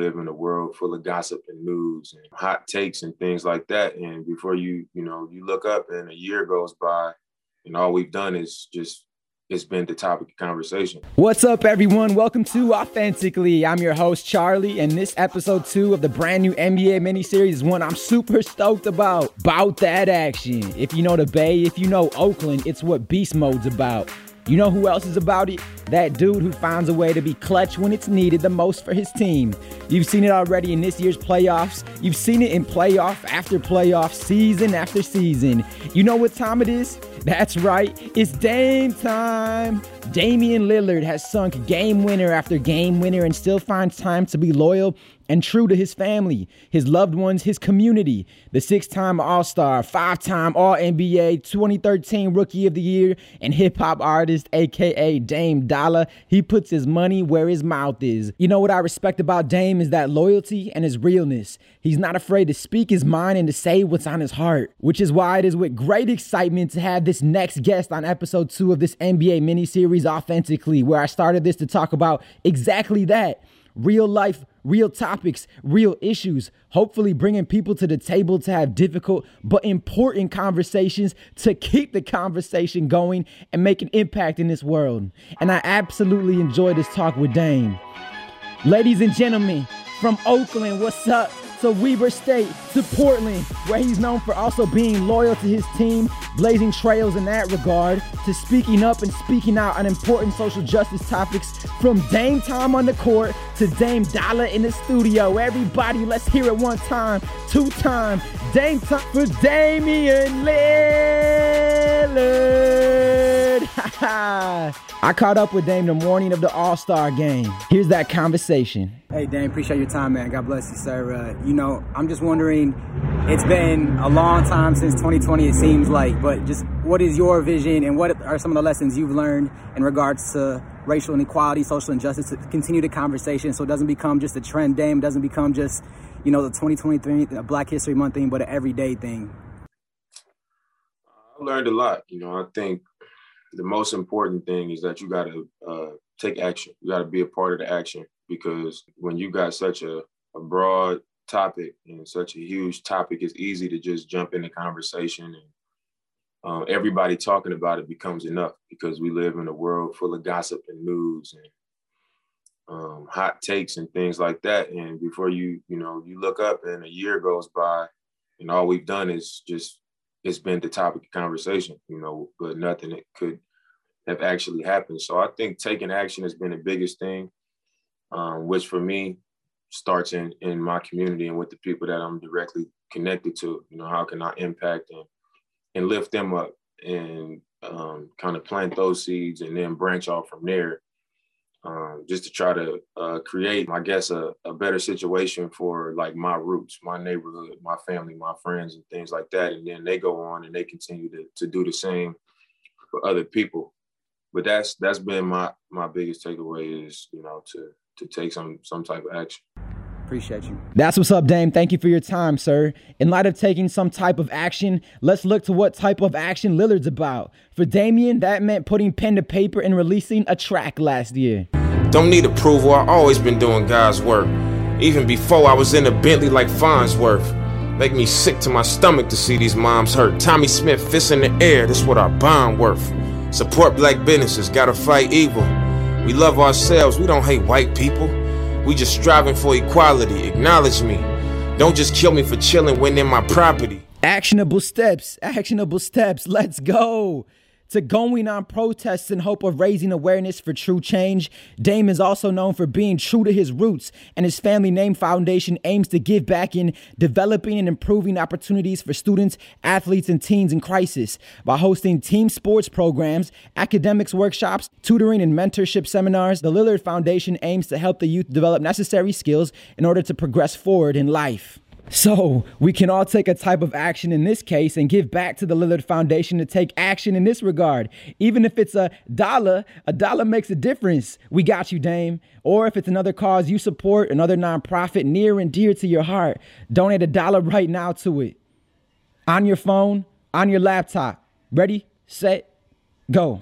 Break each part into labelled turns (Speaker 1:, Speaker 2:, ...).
Speaker 1: live in a world full of gossip and news and hot takes and things like that. And before you, you know, you look up and a year goes by and all we've done is just it's been the topic of conversation.
Speaker 2: What's up, everyone? Welcome to Authentically. I'm your host, Charlie, and this episode two of the brand new NBA miniseries is one I'm super stoked about. About that action. If you know the Bay, if you know Oakland, it's what Beast Mode's about. You know who else is about it? That dude who finds a way to be clutch when it's needed the most for his team. You've seen it already in this year's playoffs. You've seen it in playoff after playoff, season after season. You know what time it is? That's right, it's Dame time. Damian Lillard has sunk game winner after game winner and still finds time to be loyal and true to his family, his loved ones, his community. The six time All Star, five time All NBA, 2013 Rookie of the Year, and hip hop artist, aka Dame Dolla. He puts his money where his mouth is. You know what I respect about Dame is that loyalty and his realness. He's not afraid to speak his mind and to say what's on his heart, which is why it is with great excitement to have this next guest on episode two of this NBA miniseries, Authentically, where I started this to talk about exactly that real life, real topics, real issues, hopefully bringing people to the table to have difficult but important conversations to keep the conversation going and make an impact in this world. And I absolutely enjoy this talk with Dame. Ladies and gentlemen, from Oakland, what's up? To Weber State, to Portland, where he's known for also being loyal to his team, blazing trails in that regard, to speaking up and speaking out on important social justice topics from Dame Time on the court to Dame Dolla in the studio. Everybody, let's hear it one time, two time. Dame Time for Damian Lillard. I caught up with Dame the morning of the All Star game. Here's that conversation.
Speaker 3: Hey, Dame, appreciate your time, man. God bless you, sir. Uh, you know, I'm just wondering, it's been a long time since 2020, it seems like, but just what is your vision and what are some of the lessons you've learned in regards to racial inequality, social injustice, to continue the conversation so it doesn't become just a trend, Dame, it doesn't become just, you know, the 2023 Black History Month thing, but an everyday thing?
Speaker 1: I learned a lot. You know, I think the most important thing is that you got to uh, take action. You got to be a part of the action because when you got such a, a broad topic and such a huge topic, it's easy to just jump into conversation and uh, everybody talking about it becomes enough because we live in a world full of gossip and news and um, hot takes and things like that. And before you, you know, you look up and a year goes by and all we've done is just it's been the topic of conversation, you know, but nothing that could have actually happened. So I think taking action has been the biggest thing, um, which for me starts in in my community and with the people that I'm directly connected to. You know, how can I impact and and lift them up and um, kind of plant those seeds and then branch off from there um, just to try to uh, create, I guess, a, a, better situation for like my roots, my neighborhood, my family, my friends, and things like that. And then they go on and they continue to, to do the same for other people. But that's that's been my my biggest takeaway is you know to to take some some type of action.
Speaker 3: Appreciate you.
Speaker 2: That's what's up, Dame. Thank you for your time, sir. In light of taking some type of action, let's look to what type of action Lillard's about. For Damian, that meant putting pen to paper and releasing a track last year.
Speaker 4: Don't need approval, I always been doing God's work. Even before I was in a Bentley like Farnsworth. Make me sick to my stomach to see these moms hurt. Tommie Smith, fists in the air, that's what our bond worth. Support black businesses, gotta fight evil. We love ourselves, we don't hate white people. We just striving for equality. Acknowledge me. Don't just kill me for chilling when in my property.
Speaker 2: Actionable steps. Actionable steps. Let's go to going on protests in hope of raising awareness for true change. Dame is also known for being true to his roots, and his family name foundation aims to give back in developing and improving opportunities for students, athletes, and teens in crisis by hosting team sports programs, academics workshops, tutoring, and mentorship seminars. The Lillard Foundation aims to help the youth develop necessary skills in order to progress forward in life. So we can all take a type of action in this case and give back to the Lillard Foundation to take action in this regard. Even if it's a dollar, a dollar makes a difference. We got you, Dame. Or if it's another cause you support, another nonprofit near and dear to your heart, donate a dollar right now to it. On your phone, on your laptop. Ready, set, go.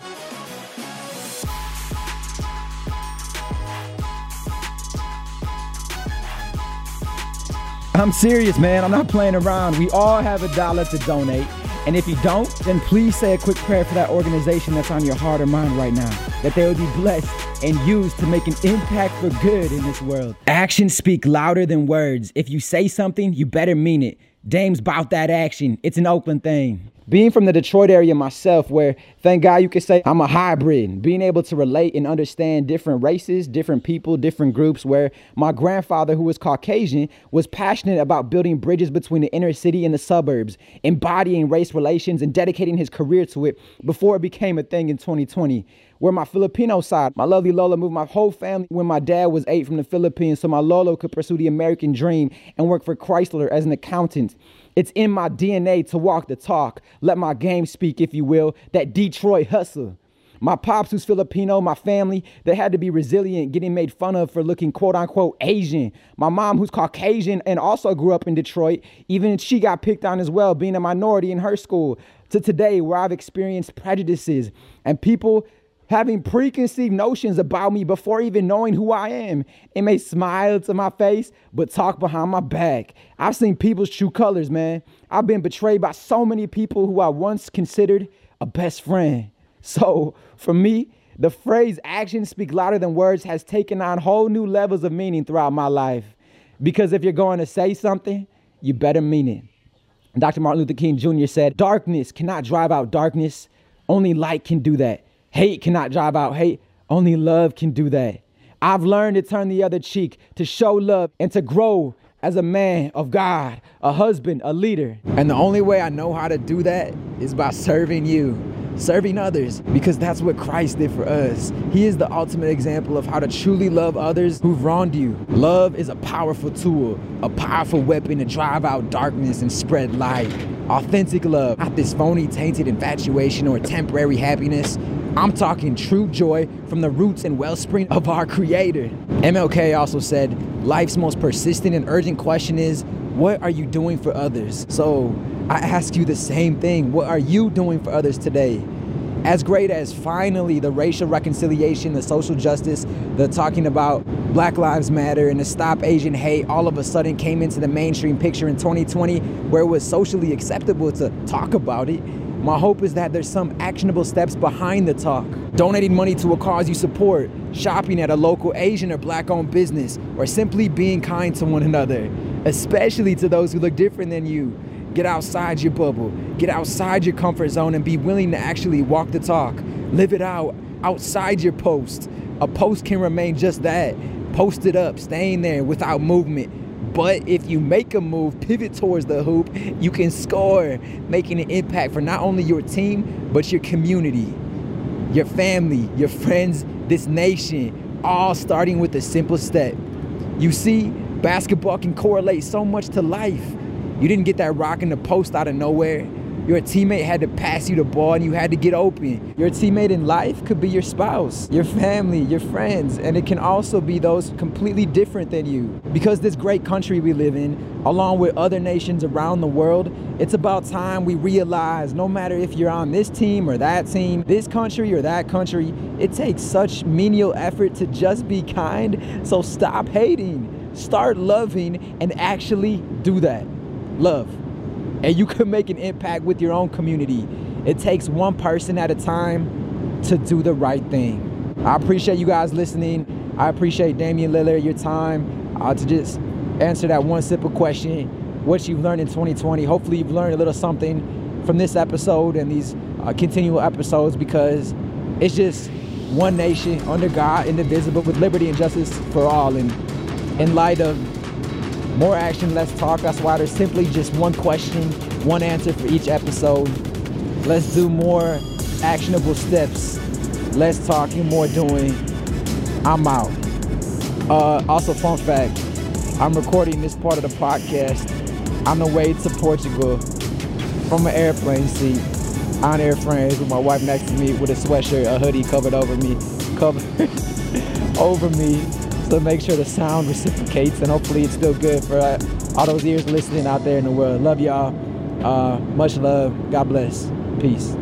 Speaker 2: I'm serious, man. I'm not playing around. We all have a dollar to donate. And if you don't, then please say a quick prayer for that organization that's on your heart or mind right now, that they will be blessed and used to make an impact for good in this world. Actions speak louder than words. If you say something, you better mean it. Dame's about that action. It's an Oakland thing being from the Detroit area myself, where thank God you could say I'm a hybrid, being able to relate and understand different races, different people, different groups, where my grandfather, who was Caucasian, was passionate about building bridges between the inner city and the suburbs, embodying race relations and dedicating his career to it before it became a thing in 2020 where my Filipino side, my lovely Lola moved my whole family when my dad was eight from the Philippines so my Lolo could pursue the American dream and work for Chrysler as an accountant. It's in my DNA to walk the talk. Let my game speak, if you will, that Detroit hustle. My pops, who's Filipino, my family, they had to be resilient, getting made fun of for looking quote unquote Asian. My mom, who's Caucasian and also grew up in Detroit, even she got picked on as well, being a minority in her school. To today, where I've experienced prejudices and people having preconceived notions about me before even knowing who I am. It may smile to my face, but talk behind my back. I've seen people's true colors, man. I've been betrayed by so many people who I once considered a best friend. So for me, the phrase actions speak louder than words has taken on whole new levels of meaning throughout my life. Because if you're going to say something, you better mean it. Dr. Martin Luther King Jr. said, Darkness cannot drive out darkness, only light can do that. Hate cannot drive out hate. Only love can do that. I've learned to turn the other cheek, to show love, and to grow as a man of God, a husband, a leader. And the only way I know how to do that is by serving you, serving others, because that's what Christ did for us. He is the ultimate example of how to truly love others who've wronged you. Love is a powerful tool, a powerful weapon to drive out darkness and spread light. Authentic love, not this phony, tainted infatuation or temporary happiness I'm talking true joy from the roots and wellspring of our Creator. MLK also said, Life's most persistent and urgent question is, What are you doing for others? So I ask you the same thing. What are you doing for others today? As great as finally the racial reconciliation, the social justice, the talking about Black Lives Matter and the Stop Asian Hate all of a sudden came into the mainstream picture in 2020 where it was socially acceptable to talk about it my hope is that there's some actionable steps behind the talk. Donating money to a cause you support, shopping at a local Asian or black owned business, or simply being kind to one another, especially to those who look different than you. Get outside your bubble, get outside your comfort zone, and be willing to actually walk the talk. Live it out outside your post. A post can remain just that posted up, staying there without movement but if you make a move, pivot towards the hoop, you can score, making an impact for not only your team, but your community, your family, your friends, this nation, all starting with a simple step. You see, basketball can correlate so much to life. You didn't get that rock in the post out of nowhere. Your teammate had to pass you the ball and you had to get open. Your teammate in life could be your spouse, your family, your friends, and it can also be those completely different than you. Because this great country we live in, along with other nations around the world, it's about time we realize no matter if you're on this team or that team, this country or that country, it takes such menial effort to just be kind. So stop hating, start loving, and actually do that. Love and you can make an impact with your own community. It takes one person at a time to do the right thing. I appreciate you guys listening. I appreciate Damian Lillard, your time uh, to just answer that one simple question what you've learned in 2020. Hopefully, you've learned a little something from this episode and these uh, continual episodes because it's just one nation under God, indivisible, with liberty and justice for all. And in light of more action, less talk. That's why there's simply just one question, one answer for each episode. Let's do more actionable steps. Less talking, more doing. I'm out. Uh, also, fun fact I'm recording this part of the podcast on the way to Portugal from an airplane seat on Air France with my wife next to me with a sweatshirt, a hoodie covered over me, covered over me so make sure the sound reciprocates and hopefully it's still good for uh, all those ears listening out there in the world. Love y'all. Uh, much love. God bless. Peace.